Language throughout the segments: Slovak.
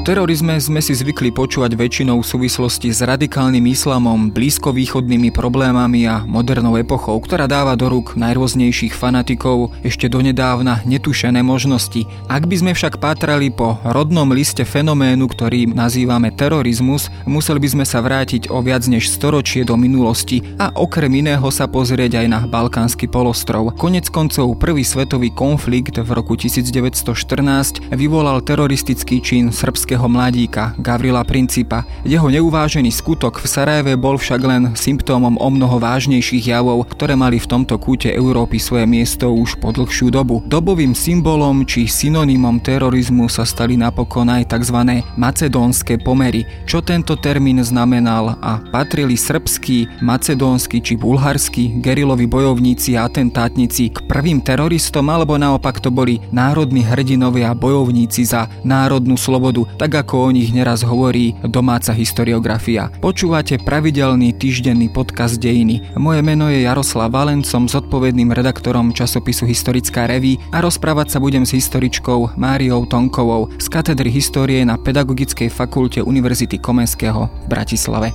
terorizme sme si zvykli počúvať väčšinou v súvislosti s radikálnym islamom, blízkovýchodnými problémami a modernou epochou, ktorá dáva do rúk najrôznejších fanatikov ešte donedávna netušené možnosti. Ak by sme však pátrali po rodnom liste fenoménu, ktorý nazývame terorizmus, museli by sme sa vrátiť o viac než storočie do minulosti a okrem iného sa pozrieť aj na Balkánsky polostrov. Konec koncov prvý svetový konflikt v roku 1914 vyvolal teroristický čin srbského srbského mladíka Gavrila Principa. Jeho neuvážený skutok v Sarajeve bol však len symptómom o mnoho vážnejších javov, ktoré mali v tomto kúte Európy svoje miesto už po dlhšiu dobu. Dobovým symbolom či synonymom terorizmu sa stali napokon aj tzv. macedónske pomery. Čo tento termín znamenal a patrili srbskí, macedónsky či bulharskí geriloví bojovníci a atentátnici k prvým teroristom alebo naopak to boli národní hrdinovia bojovníci za národnú slobodu, tak ako o nich neraz hovorí domáca historiografia. Počúvate pravidelný týždenný podcast Dejiny. Moje meno je Jaroslav Valencom, zodpovedným redaktorom časopisu Historická reví a rozprávať sa budem s historičkou Máriou Tonkovou z katedry histórie na Pedagogickej fakulte Univerzity Komenského v Bratislave.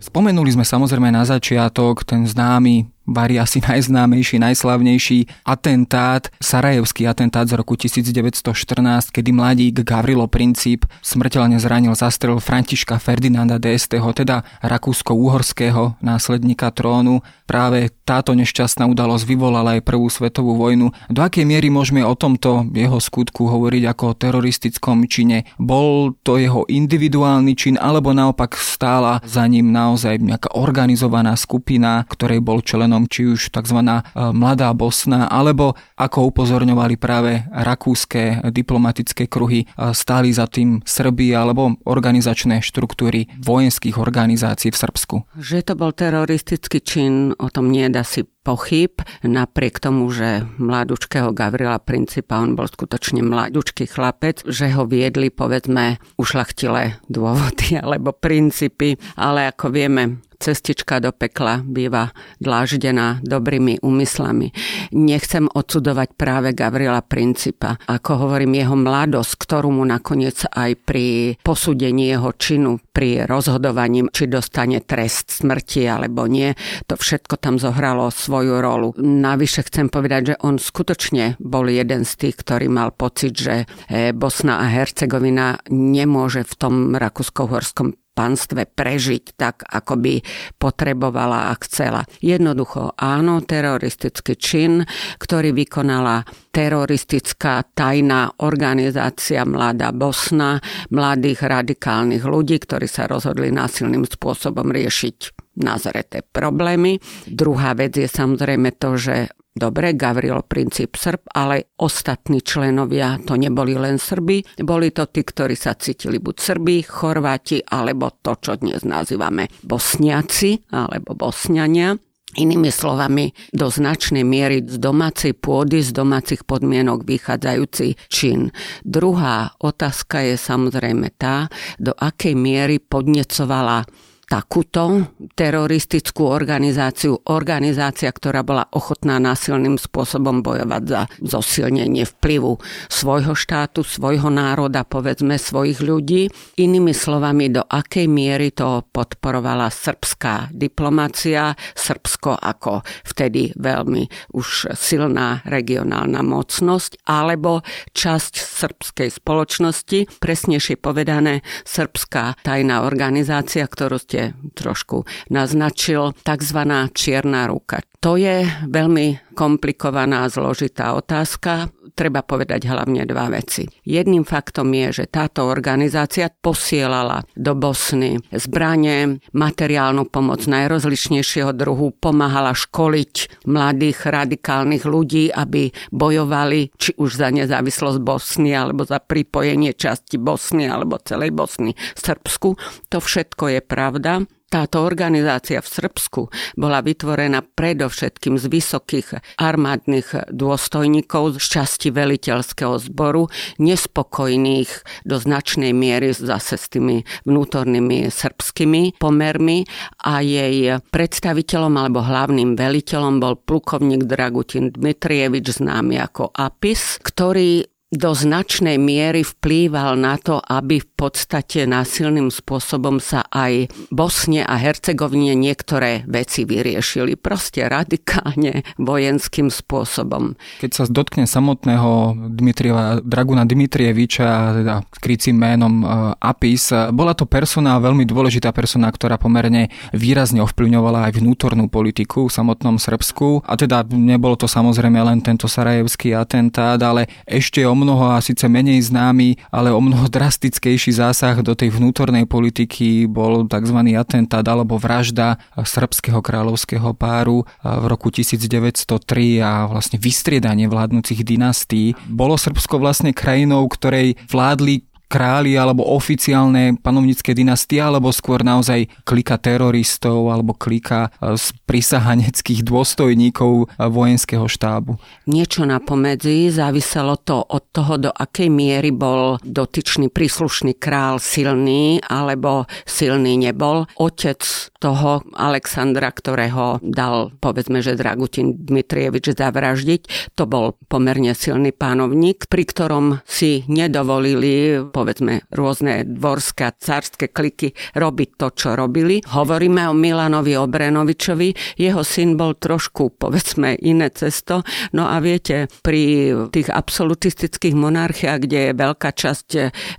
Spomenuli sme samozrejme na začiatok ten známy Vari asi najznámejší, najslavnejší atentát, sarajevský atentát z roku 1914, kedy mladík Gavrilo Princip smrteľne zranil zastrel Františka Ferdinanda d'Este, teda rakúsko-uhorského následníka trónu. Práve táto nešťastná udalosť vyvolala aj prvú svetovú vojnu. Do akej miery môžeme o tomto jeho skutku hovoriť ako o teroristickom čine? Bol to jeho individuálny čin, alebo naopak stála za ním naozaj nejaká organizovaná skupina, ktorej bol členom regiónom, či už tzv. E, Mladá Bosna, alebo ako upozorňovali práve rakúske diplomatické kruhy, e, stáli za tým Srby alebo organizačné štruktúry vojenských organizácií v Srbsku. Že to bol teroristický čin, o tom nie dá si pochyb, napriek tomu, že mladučkého Gavrila Principa, on bol skutočne mladučký chlapec, že ho viedli povedzme ušlachtilé dôvody alebo princípy, ale ako vieme, cestička do pekla býva dláždená dobrými úmyslami. Nechcem odsudovať práve Gavrila Principa. Ako hovorím, jeho mladosť, ktorú mu nakoniec aj pri posúdení jeho činu, pri rozhodovaní, či dostane trest smrti alebo nie, to všetko tam zohralo svoju rolu. Navyše chcem povedať, že on skutočne bol jeden z tých, ktorý mal pocit, že eh, Bosna a Hercegovina nemôže v tom rakúsko-horskom panstve prežiť tak, ako by potrebovala a chcela. Jednoducho áno, teroristický čin, ktorý vykonala teroristická tajná organizácia Mladá Bosna, mladých radikálnych ľudí, ktorí sa rozhodli násilným spôsobom riešiť nazreté problémy. Druhá vec je samozrejme to, že Dobre, Gavrilo Princip Srb, ale ostatní členovia to neboli len Srby, boli to tí, ktorí sa cítili buď Srbi, Chorváti, alebo to, čo dnes nazývame Bosniaci, alebo Bosňania. Inými slovami, do značnej miery z domácej pôdy, z domácich podmienok vychádzajúci čin. Druhá otázka je samozrejme tá, do akej miery podnecovala takúto teroristickú organizáciu, organizácia, ktorá bola ochotná násilným spôsobom bojovať za zosilnenie vplyvu svojho štátu, svojho národa, povedzme svojich ľudí. Inými slovami, do akej miery to podporovala srbská diplomácia, Srbsko ako vtedy veľmi už silná regionálna mocnosť, alebo časť srbskej spoločnosti, presnejšie povedané srbská tajná organizácia, ktorú ste ste trošku naznačil, tzv. čierna ruka. To je veľmi komplikovaná, zložitá otázka. Treba povedať hlavne dva veci. Jedným faktom je, že táto organizácia posielala do Bosny zbranie, materiálnu pomoc najrozličnejšieho druhu, pomáhala školiť mladých radikálnych ľudí, aby bojovali či už za nezávislosť Bosny, alebo za pripojenie časti Bosny, alebo celej Bosny Srbsku. To všetko je pravda táto organizácia v Srbsku bola vytvorená predovšetkým z vysokých armádnych dôstojníkov z časti veliteľského zboru, nespokojných do značnej miery zase s tými vnútornými srbskými pomermi a jej predstaviteľom alebo hlavným veliteľom bol plukovník Dragutin Dmitrievič, známy ako Apis, ktorý do značnej miery vplýval na to, aby v podstate násilným spôsobom sa aj Bosne a Hercegovine niektoré veci vyriešili. Proste radikálne vojenským spôsobom. Keď sa dotkne samotného Dmitrieva, Draguna Dmitrieviča, teda krycím menom e, Apis, bola to persona, veľmi dôležitá persona, ktorá pomerne výrazne ovplyvňovala aj vnútornú politiku v samotnom Srbsku. A teda nebolo to samozrejme len tento sarajevský atentát, ale ešte o mnoho a síce menej známy, ale o mnoho drastickejší zásah do tej vnútornej politiky bol tzv. atentát alebo vražda srbského kráľovského páru v roku 1903 a vlastne vystriedanie vládnúcich dynastí. Bolo Srbsko vlastne krajinou, ktorej vládli králi alebo oficiálne panovnícke dynastie, alebo skôr naozaj klika teroristov alebo klika e, z prisahaneckých dôstojníkov e, vojenského štábu? Niečo na pomedzi, záviselo to od toho, do akej miery bol dotyčný príslušný král silný alebo silný nebol. Otec toho Alexandra, ktorého dal povedzme, že Dragutin Dmitrievič zavraždiť, to bol pomerne silný pánovník, pri ktorom si nedovolili povedzme rôzne dvorské a cárske kliky robiť to, čo robili. Hovoríme o Milanovi Obrenovičovi, jeho syn bol trošku povedzme iné cesto, no a viete, pri tých absolutistických monarchiách, kde je veľká časť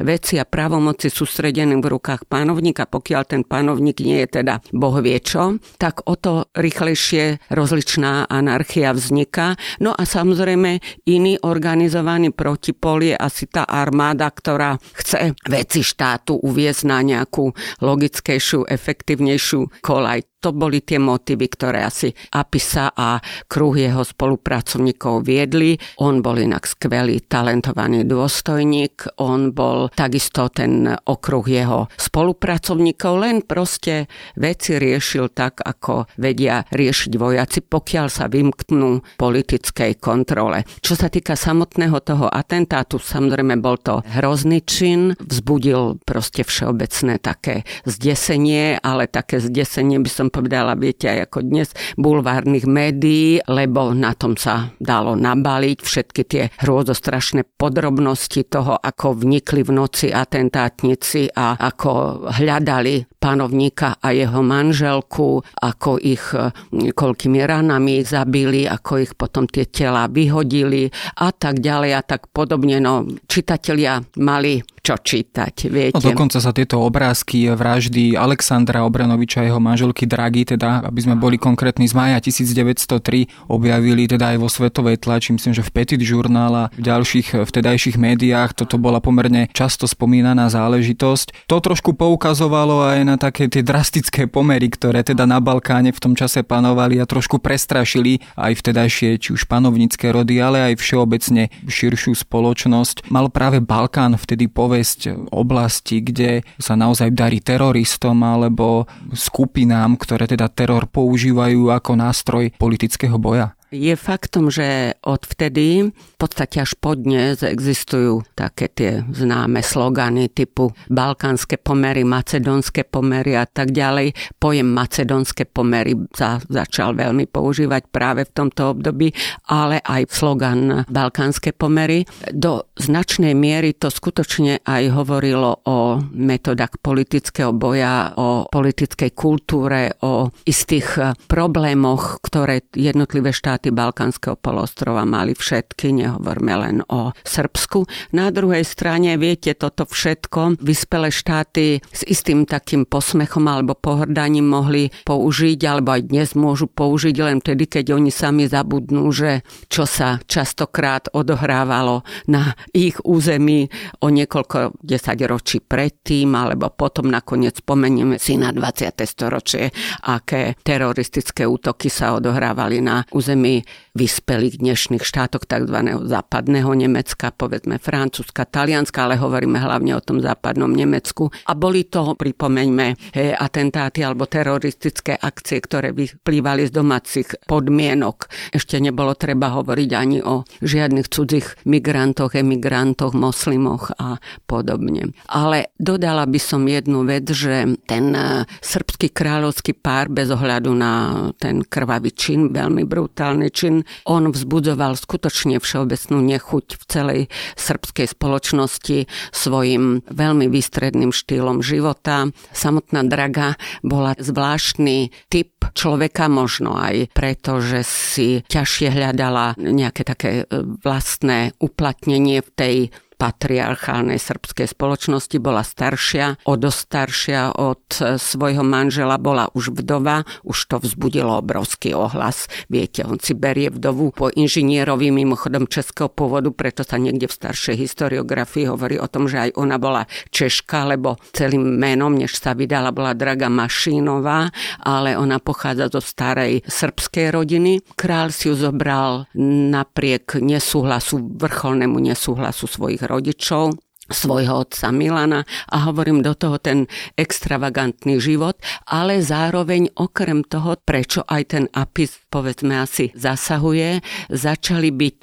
veci a právomoci sústredený v rukách pánovníka, pokiaľ ten pánovník nie je teda boh vie čo, tak o to rýchlejšie rozličná anarchia vzniká. No a samozrejme iný organizovaný protipol je asi tá armáda, ktorá chce veci štátu uviezť na nejakú logickejšiu, efektívnejšiu kolaj to boli tie motívy, ktoré asi Apisa a kruh jeho spolupracovníkov viedli. On bol inak skvelý, talentovaný dôstojník, on bol takisto ten okruh jeho spolupracovníkov, len proste veci riešil tak, ako vedia riešiť vojaci, pokiaľ sa vymknú politickej kontrole. Čo sa týka samotného toho atentátu, samozrejme bol to hrozný čin, vzbudil proste všeobecné také zdesenie, ale také zdesenie by som povedala, viete, aj ako dnes, bulvárnych médií, lebo na tom sa dalo nabaliť všetky tie hrôzostrašné podrobnosti toho, ako vnikli v noci atentátnici a ako hľadali panovníka a jeho manželku, ako ich koľkými ranami zabili, ako ich potom tie tela vyhodili a tak ďalej a tak podobne. No, čitatelia mali čo čítať, viete. No dokonca sa tieto obrázky vraždy Alexandra Obranoviča a jeho manželky Dragi, teda aby sme boli konkrétni z maja 1903, objavili teda aj vo svetovej tlači, myslím, že v Petit Journal a v ďalších vtedajších médiách. Toto bola pomerne často spomínaná záležitosť. To trošku poukazovalo aj na také tie drastické pomery, ktoré teda na Balkáne v tom čase panovali a trošku prestrašili aj vtedajšie či už panovnícke rody, ale aj všeobecne širšiu spoločnosť. Mal práve Balkán vtedy povedať povesť oblasti, kde sa naozaj darí teroristom alebo skupinám, ktoré teda teror používajú ako nástroj politického boja? Je faktom, že odvtedy, v podstate až po dnes, existujú také tie známe slogany typu balkánske pomery, macedónske pomery a tak ďalej. Pojem macedónske pomery sa začal veľmi používať práve v tomto období, ale aj slogan balkánske pomery. Do značnej miery to skutočne aj hovorilo o metodách politického boja, o politickej kultúre, o istých problémoch, ktoré jednotlivé štáty štáty Balkánskeho polostrova mali všetky, nehovorme len o Srbsku. Na druhej strane, viete, toto všetko vyspelé štáty s istým takým posmechom alebo pohrdaním mohli použiť, alebo aj dnes môžu použiť len vtedy, keď oni sami zabudnú, že čo sa častokrát odohrávalo na ich území o niekoľko desaťročí predtým, alebo potom nakoniec spomenieme si na 20. storočie, aké teroristické útoky sa odohrávali na území we vyspelých dnešných štátoch tzv. západného Nemecka, povedzme Francúzska, Talianska, ale hovoríme hlavne o tom západnom Nemecku. A boli to, pripomeňme, atentáty alebo teroristické akcie, ktoré vyplývali z domácich podmienok. Ešte nebolo treba hovoriť ani o žiadnych cudzích migrantoch, emigrantoch, moslimoch a podobne. Ale dodala by som jednu vec, že ten e, srbský kráľovský pár bez ohľadu na ten krvavý čin, veľmi brutálny čin, on vzbudzoval skutočne všeobecnú nechuť v celej srbskej spoločnosti svojim veľmi výstredným štýlom života. Samotná Draga bola zvláštny typ človeka, možno aj preto, že si ťažšie hľadala nejaké také e, vlastné uplatnenie v tej patriarchálnej srbskej spoločnosti, bola staršia, o staršia od e, svojho manžela, bola už vdova, už to vzbudilo obrovský ohlas. Viete, on si berie vdovu po inžinierovi mimochodom českého pôvodu, preto sa niekde v staršej historiografii hovorí o tom, že aj ona bola Češka, lebo celým menom, než sa vydala, bola Draga Mašínová, ale ona pochádza zo starej srbskej rodiny. Král si ju zobral napriek nesúhlasu, vrcholnému nesúhlasu svojich rodičov svojho otca Milana a hovorím do toho ten extravagantný život, ale zároveň okrem toho, prečo aj ten apis povedzme asi zasahuje, začali byť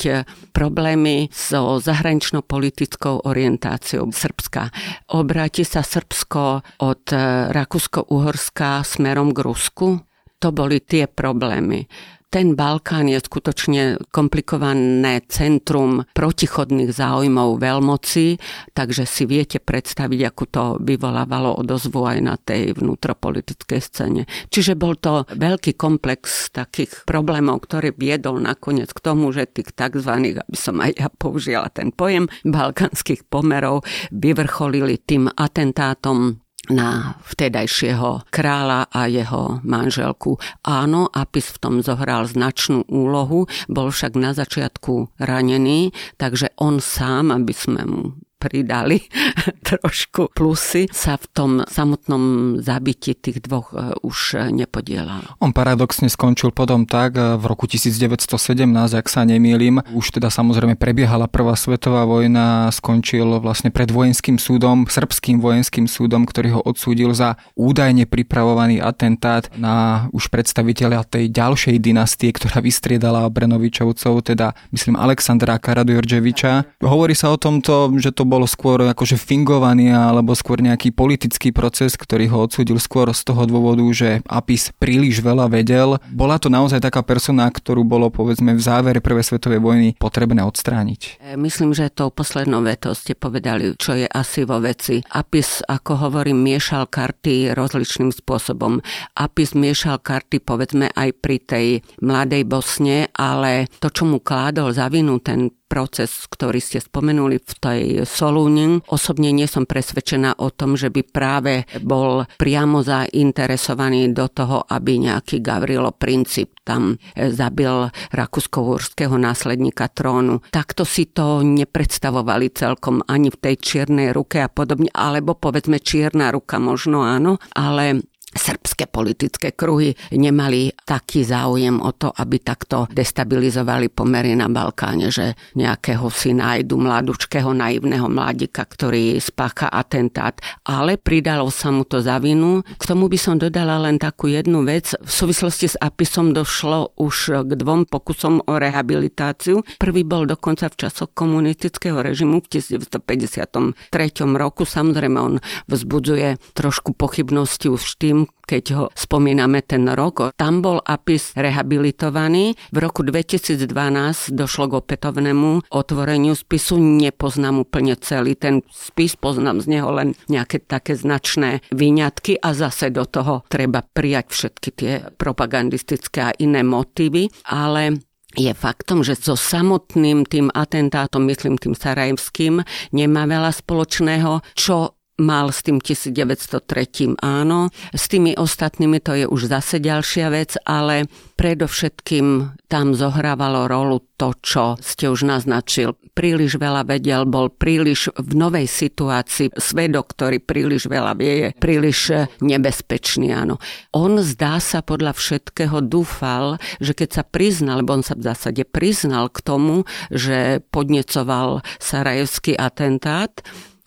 problémy so zahraničnou politickou orientáciou Srbska. Obráti sa Srbsko od Rakúsko-Uhorska smerom k Rusku? To boli tie problémy ten Balkán je skutočne komplikované centrum protichodných záujmov veľmoci, takže si viete predstaviť, ako to vyvolávalo odozvu aj na tej vnútropolitickej scéne. Čiže bol to veľký komplex takých problémov, ktorý viedol nakoniec k tomu, že tých tzv., aby som aj ja použila ten pojem, balkánskych pomerov vyvrcholili tým atentátom na vtedajšieho kráľa a jeho manželku. Áno, Apis v tom zohral značnú úlohu, bol však na začiatku ranený, takže on sám, aby sme mu pridali trošku plusy, sa v tom samotnom zabiti tých dvoch e, už nepodielal. On paradoxne skončil potom tak e, v roku 1917, ak sa nemýlim. Už teda samozrejme prebiehala prvá svetová vojna, skončil vlastne pred vojenským súdom, srbským vojenským súdom, ktorý ho odsúdil za údajne pripravovaný atentát na už predstaviteľa tej ďalšej dynastie, ktorá vystriedala Brenovičovcov, teda myslím Alexandra Karadojorđeviča. Hovorí sa o tomto, že to bolo skôr akože fingovaný alebo skôr nejaký politický proces, ktorý ho odsúdil skôr z toho dôvodu, že Apis príliš veľa vedel. Bola to naozaj taká persona, ktorú bolo povedzme v závere Prvej svetovej vojny potrebné odstrániť. E, myslím, že tou poslednou vetou ste povedali, čo je asi vo veci. Apis, ako hovorím, miešal karty rozličným spôsobom. Apis miešal karty povedzme aj pri tej mladej Bosne, ale to, čo mu kládol za vinu ten proces, ktorý ste spomenuli v tej Solúni. Osobne nie som presvedčená o tom, že by práve bol priamo zainteresovaný do toho, aby nejaký Gavrilo Princip tam e, zabil rakúsko následníka trónu. Takto si to nepredstavovali celkom ani v tej čiernej ruke a podobne, alebo povedzme čierna ruka možno áno, ale srbské politické kruhy nemali taký záujem o to, aby takto destabilizovali pomery na Balkáne, že nejakého si nájdu mladučkého naivného mladika, ktorý spácha atentát. Ale pridalo sa mu to za vinu. K tomu by som dodala len takú jednu vec. V súvislosti s Apisom došlo už k dvom pokusom o rehabilitáciu. Prvý bol dokonca v časoch komunistického režimu v 1953 roku. Samozrejme on vzbudzuje trošku pochybnosti už tým, keď ho spomíname ten rok. Tam bol Apis rehabilitovaný. V roku 2012 došlo k opätovnému otvoreniu spisu. Nepoznám úplne celý ten spis, poznám z neho len nejaké také značné výňatky a zase do toho treba prijať všetky tie propagandistické a iné motívy, ale je faktom, že so samotným tým atentátom, myslím tým sarajevským, nemá veľa spoločného, čo mal s tým 1903 áno. S tými ostatnými to je už zase ďalšia vec, ale predovšetkým tam zohrávalo rolu to, čo ste už naznačil. Príliš veľa vedel, bol príliš v novej situácii. Svedok, ktorý príliš veľa vie, je príliš nebezpečný, áno. On zdá sa podľa všetkého dúfal, že keď sa priznal, lebo on sa v zásade priznal k tomu, že podnecoval sarajevský atentát,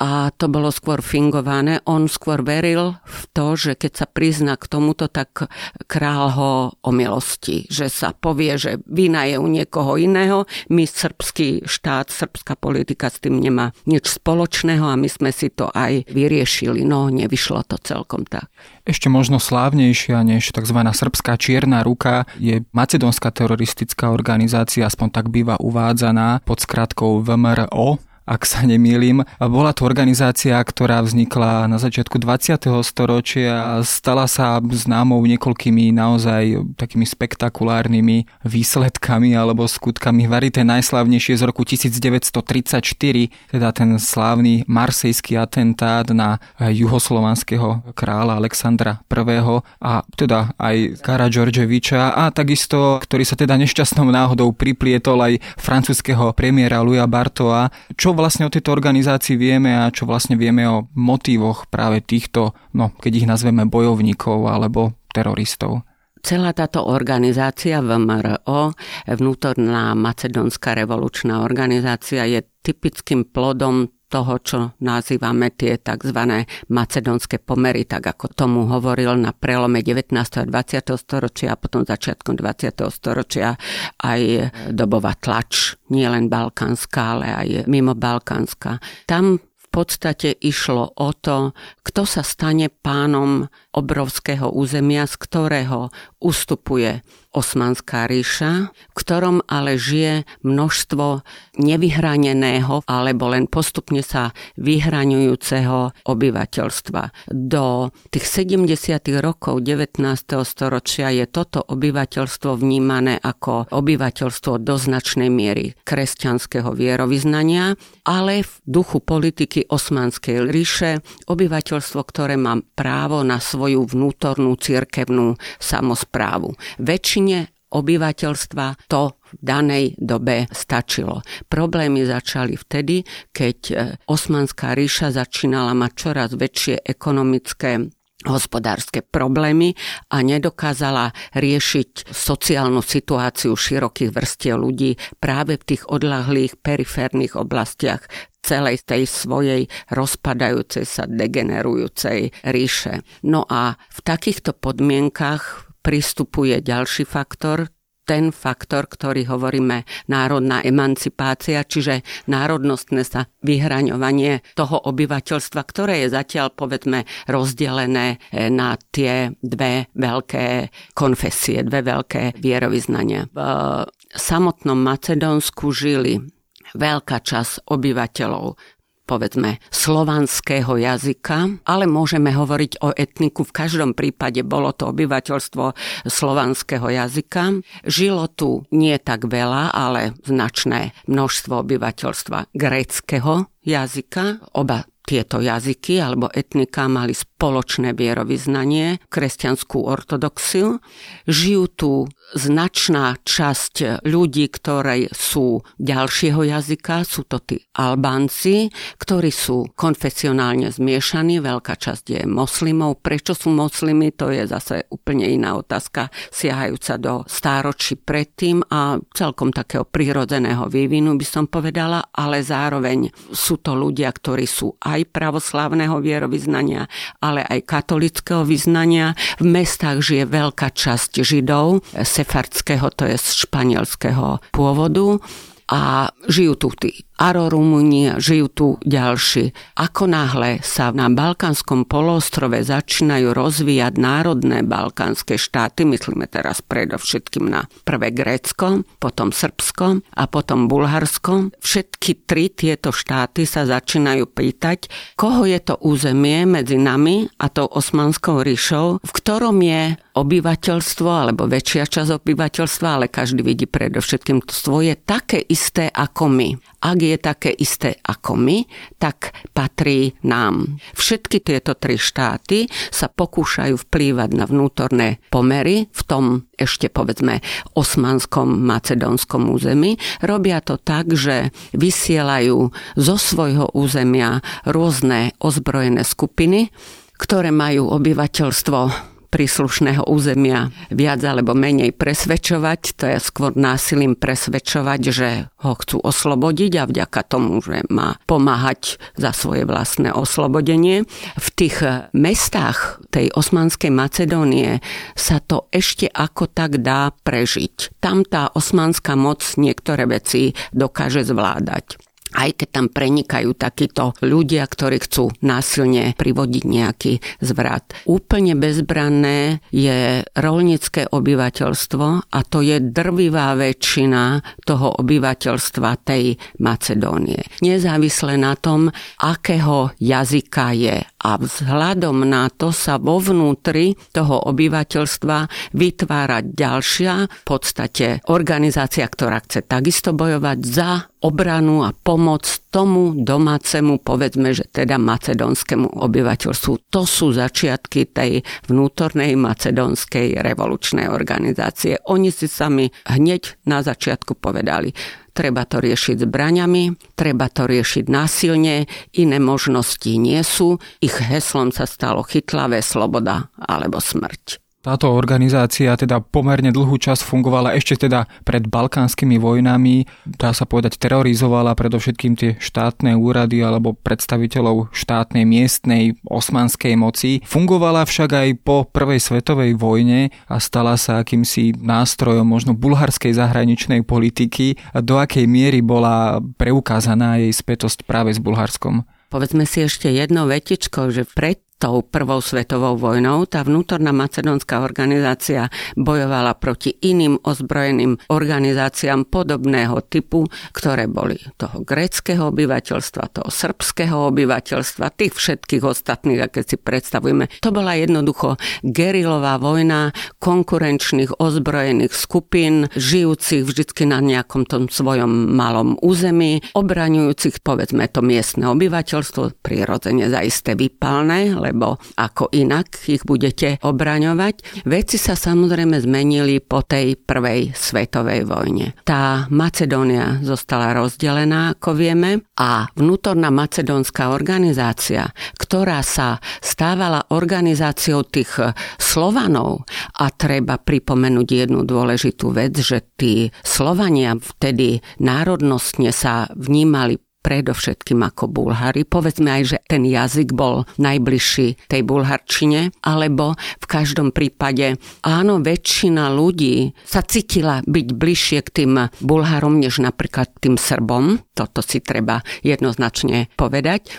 a to bolo skôr fingované. On skôr veril v to, že keď sa prizna k tomuto, tak král ho o milosti. Že sa povie, že vina je u niekoho iného. My, srbský štát, srbská politika s tým nemá nič spoločného a my sme si to aj vyriešili. No, nevyšlo to celkom tak. Ešte možno slávnejšia než tzv. srbská čierna ruka je macedónska teroristická organizácia, aspoň tak býva uvádzaná pod skratkou VMRO, ak sa nemýlim. Bola to organizácia, ktorá vznikla na začiatku 20. storočia a stala sa známou niekoľkými naozaj takými spektakulárnymi výsledkami alebo skutkami. Vary ten najslavnejšie z roku 1934, teda ten slávny marsejský atentát na juhoslovanského kráľa Alexandra I. a teda aj Kara Georgeviča a takisto, ktorý sa teda nešťastnou náhodou priplietol aj francúzského premiéra Louis Bartoa, čo vlastne o tejto organizácii vieme a čo vlastne vieme o motívoch práve týchto, no keď ich nazveme bojovníkov alebo teroristov? Celá táto organizácia VMRO, vnútorná macedónska revolučná organizácia, je typickým plodom toho, čo nazývame tie tzv. macedónske pomery, tak ako tomu hovoril na prelome 19. a 20. storočia a potom začiatkom 20. storočia aj dobová tlač, nie len balkánska, ale aj mimo balkánska. Tam podstate išlo o to, kto sa stane pánom obrovského územia, z ktorého ustupuje Osmanská ríša, v ktorom ale žije množstvo nevyhraneného alebo len postupne sa vyhraňujúceho obyvateľstva. Do tých 70. rokov 19. storočia je toto obyvateľstvo vnímané ako obyvateľstvo do značnej miery kresťanského vierovýznania, ale v duchu politiky Osmanskej ríše obyvateľstvo, ktoré má právo na svoju vnútornú cirkevnú samozprávu. Väčšine obyvateľstva to v danej dobe stačilo. Problémy začali vtedy, keď e, Osmanská ríša začínala mať čoraz väčšie ekonomické hospodárske problémy a nedokázala riešiť sociálnu situáciu širokých vrstiev ľudí práve v tých odlahlých periférnych oblastiach celej tej svojej rozpadajúcej sa, degenerujúcej ríše. No a v takýchto podmienkach pristupuje ďalší faktor, ten faktor, ktorý hovoríme národná emancipácia, čiže národnostné sa vyhraňovanie toho obyvateľstva, ktoré je zatiaľ povedzme rozdelené eh, na tie dve veľké konfesie, dve veľké vierovýznania. V samotnom Macedónsku žili veľká časť obyvateľov povedzme slovanského jazyka, ale môžeme hovoriť o etniku. V každom prípade bolo to obyvateľstvo slovanského jazyka. Žilo tu nie tak veľa, ale značné množstvo obyvateľstva gréckého jazyka. Oba tieto jazyky alebo etnika mali spoločné vierovýznanie, kresťanskú ortodoxiu. Žijú tu značná časť ľudí, ktorí sú ďalšieho jazyka, sú to tí Albánci, ktorí sú konfesionálne zmiešaní, veľká časť je moslimov. Prečo sú moslimy, to je zase úplne iná otázka, siahajúca do stáročí predtým a celkom takého prirodzeného vývinu by som povedala, ale zároveň sú to ľudia, ktorí sú aj pravoslávneho vierovýznania, ale aj katolického vyznania. V mestách žije veľká časť Židov, sefardského, to je z španielského pôvodu a žijú tu tí Arorumúni, žijú tu ďalší. Ako náhle sa na Balkánskom poloostrove začínajú rozvíjať národné balkánske štáty, myslíme teraz predovšetkým na prvé Grécko, potom Srbsko a potom Bulharsko, všetky tri tieto štáty sa začínajú pýtať, koho je to územie medzi nami a tou Osmanskou ríšou, v ktorom je obyvateľstvo alebo väčšia časť obyvateľstva, ale každý vidí predovšetkým svoje také isté ako my. Ak je je také isté ako my, tak patrí nám. Všetky tieto tri štáty sa pokúšajú vplývať na vnútorné pomery v tom ešte povedzme osmanskom macedónskom území. Robia to tak, že vysielajú zo svojho územia rôzne ozbrojené skupiny, ktoré majú obyvateľstvo príslušného územia viac alebo menej presvedčovať, to je skôr násilím presvedčovať, že ho chcú oslobodiť a vďaka tomu, že má pomáhať za svoje vlastné oslobodenie. V tých mestách tej osmanskej Macedónie sa to ešte ako tak dá prežiť. Tam tá osmanská moc niektoré veci dokáže zvládať aj keď tam prenikajú takíto ľudia, ktorí chcú násilne privodiť nejaký zvrat. Úplne bezbranné je rolnické obyvateľstvo a to je drvivá väčšina toho obyvateľstva tej Macedónie. Nezávisle na tom, akého jazyka je. A vzhľadom na to sa vo vnútri toho obyvateľstva vytvára ďalšia v podstate organizácia, ktorá chce takisto bojovať za obranu a pomoc tomu domácemu, povedzme, že teda macedónskému obyvateľstvu. To sú začiatky tej vnútornej macedónskej revolučnej organizácie. Oni si sami hneď na začiatku povedali, treba to riešiť zbraňami, treba to riešiť násilne, iné možnosti nie sú. Ich heslom sa stalo chytlavé sloboda alebo smrť. Táto organizácia teda pomerne dlhú čas fungovala ešte teda pred balkánskymi vojnami. Dá sa povedať, terorizovala predovšetkým tie štátne úrady alebo predstaviteľov štátnej miestnej osmanskej moci. Fungovala však aj po prvej svetovej vojne a stala sa akýmsi nástrojom možno bulharskej zahraničnej politiky. Do akej miery bola preukázaná jej spätosť práve s Bulharskom? Povedzme si ešte jedno vetičko, že pred tou prvou svetovou vojnou. Tá vnútorná macedónska organizácia bojovala proti iným ozbrojeným organizáciám podobného typu, ktoré boli toho gréckého obyvateľstva, toho srbského obyvateľstva, tých všetkých ostatných, a keď si predstavujeme. To bola jednoducho gerilová vojna konkurenčných ozbrojených skupín, žijúcich vždy na nejakom tom svojom malom území, obraňujúcich povedzme to miestne obyvateľstvo, prirodzene zaisté vypálne, lebo ako inak ich budete obraňovať. Veci sa samozrejme zmenili po tej prvej svetovej vojne. Tá Macedónia zostala rozdelená, ako vieme, a vnútorná macedónska organizácia, ktorá sa stávala organizáciou tých Slovanov a treba pripomenúť jednu dôležitú vec, že tí Slovania vtedy národnostne sa vnímali predovšetkým ako Bulhári. Povedzme aj, že ten jazyk bol najbližší tej bulharčine, alebo v každom prípade áno, väčšina ľudí sa cítila byť bližšie k tým Bulharom, než napríklad tým Srbom. Toto si treba jednoznačne povedať.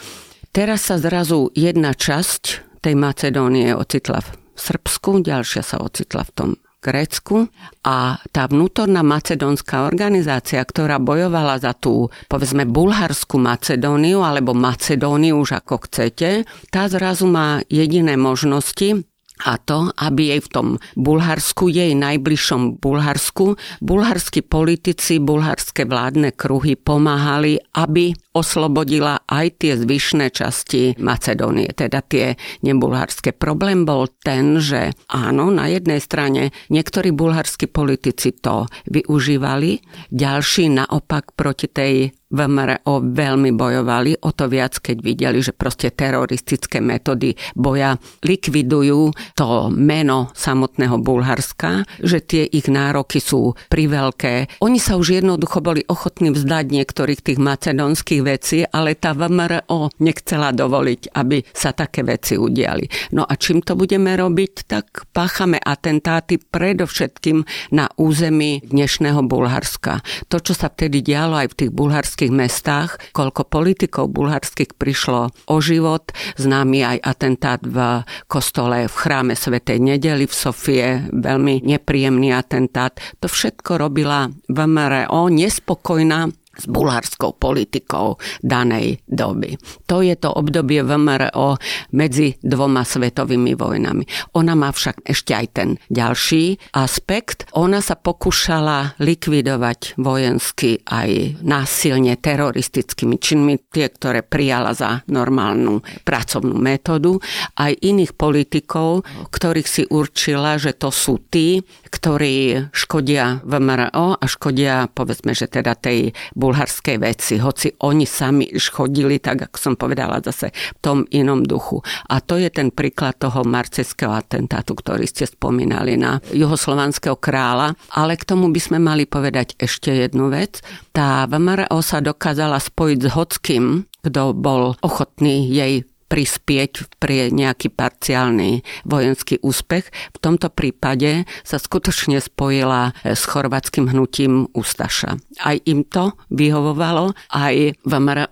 Teraz sa zrazu jedna časť tej Macedónie ocitla v Srbsku, ďalšia sa ocitla v tom Grécku a tá vnútorná macedónska organizácia, ktorá bojovala za tú, povedzme, bulharskú Macedóniu alebo Macedóniu už ako chcete, tá zrazu má jediné možnosti a to, aby jej v tom Bulharsku, jej najbližšom Bulharsku, bulharskí politici, bulharské vládne kruhy pomáhali, aby oslobodila aj tie zvyšné časti Macedónie, teda tie nebulharské. Problém bol ten, že áno, na jednej strane niektorí bulharskí politici to využívali, ďalší naopak proti tej VMRO veľmi bojovali, o to viac, keď videli, že proste teroristické metódy boja likvidujú to meno samotného Bulharska, že tie ich nároky sú priveľké. Oni sa už jednoducho boli ochotní vzdať niektorých tých macedónskych veci, ale tá VMRO nechcela dovoliť, aby sa také veci udiali. No a čím to budeme robiť, tak páchame atentáty predovšetkým na území dnešného Bulharska. To, čo sa vtedy dialo aj v tých bulharských mestách, koľko politikov bulharských prišlo o život, známy aj atentát v kostole v chráme Svetej nedeli v Sofie, veľmi nepríjemný atentát. To všetko robila VMRO, nespokojná s bulharskou politikou danej doby. To je to obdobie VMRO medzi dvoma svetovými vojnami. Ona má však ešte aj ten ďalší aspekt. Ona sa pokúšala likvidovať vojensky aj násilne teroristickými činmi, tie, ktoré prijala za normálnu pracovnú metódu, aj iných politikov, ktorých si určila, že to sú tí, ktorí škodia VMRO a škodia, povedzme, že teda tej bulharskej veci, hoci oni sami škodili, tak ako som povedala zase v tom inom duchu. A to je ten príklad toho marceského atentátu, ktorý ste spomínali na juhoslovanského kráľa. Ale k tomu by sme mali povedať ešte jednu vec. Tá VMRO sa dokázala spojiť s hockým, kto bol ochotný jej prispieť pre nejaký parciálny vojenský úspech. V tomto prípade sa skutočne spojila s chorvátským hnutím Ústaša. Aj im to vyhovovalo, aj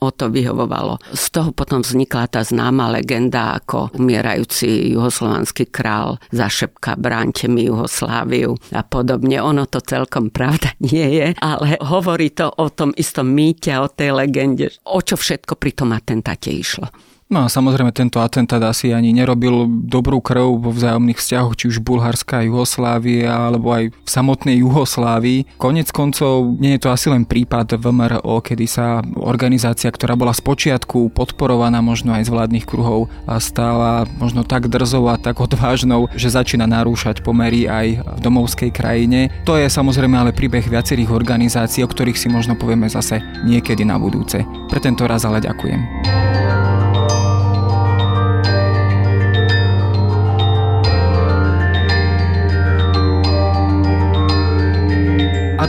o to vyhovovalo. Z toho potom vznikla tá známa legenda, ako umierajúci juhoslovanský král zašepka bránte mi Juhosláviu a podobne. Ono to celkom pravda nie je, ale hovorí to o tom istom mýte, o tej legende, o čo všetko pri tom atentáte išlo. No a samozrejme tento atentát asi ani nerobil dobrú krv vo vzájomných vzťahoch, či už Bulharská Juhoslávie alebo aj v samotnej Juhoslávii. Konec koncov nie je to asi len prípad VMRO, kedy sa organizácia, ktorá bola spočiatku podporovaná možno aj z vládnych kruhov, stála možno tak drzou a tak odvážnou, že začína narúšať pomery aj v domovskej krajine. To je samozrejme ale príbeh viacerých organizácií, o ktorých si možno povieme zase niekedy na budúce. Pre tento raz ale ďakujem.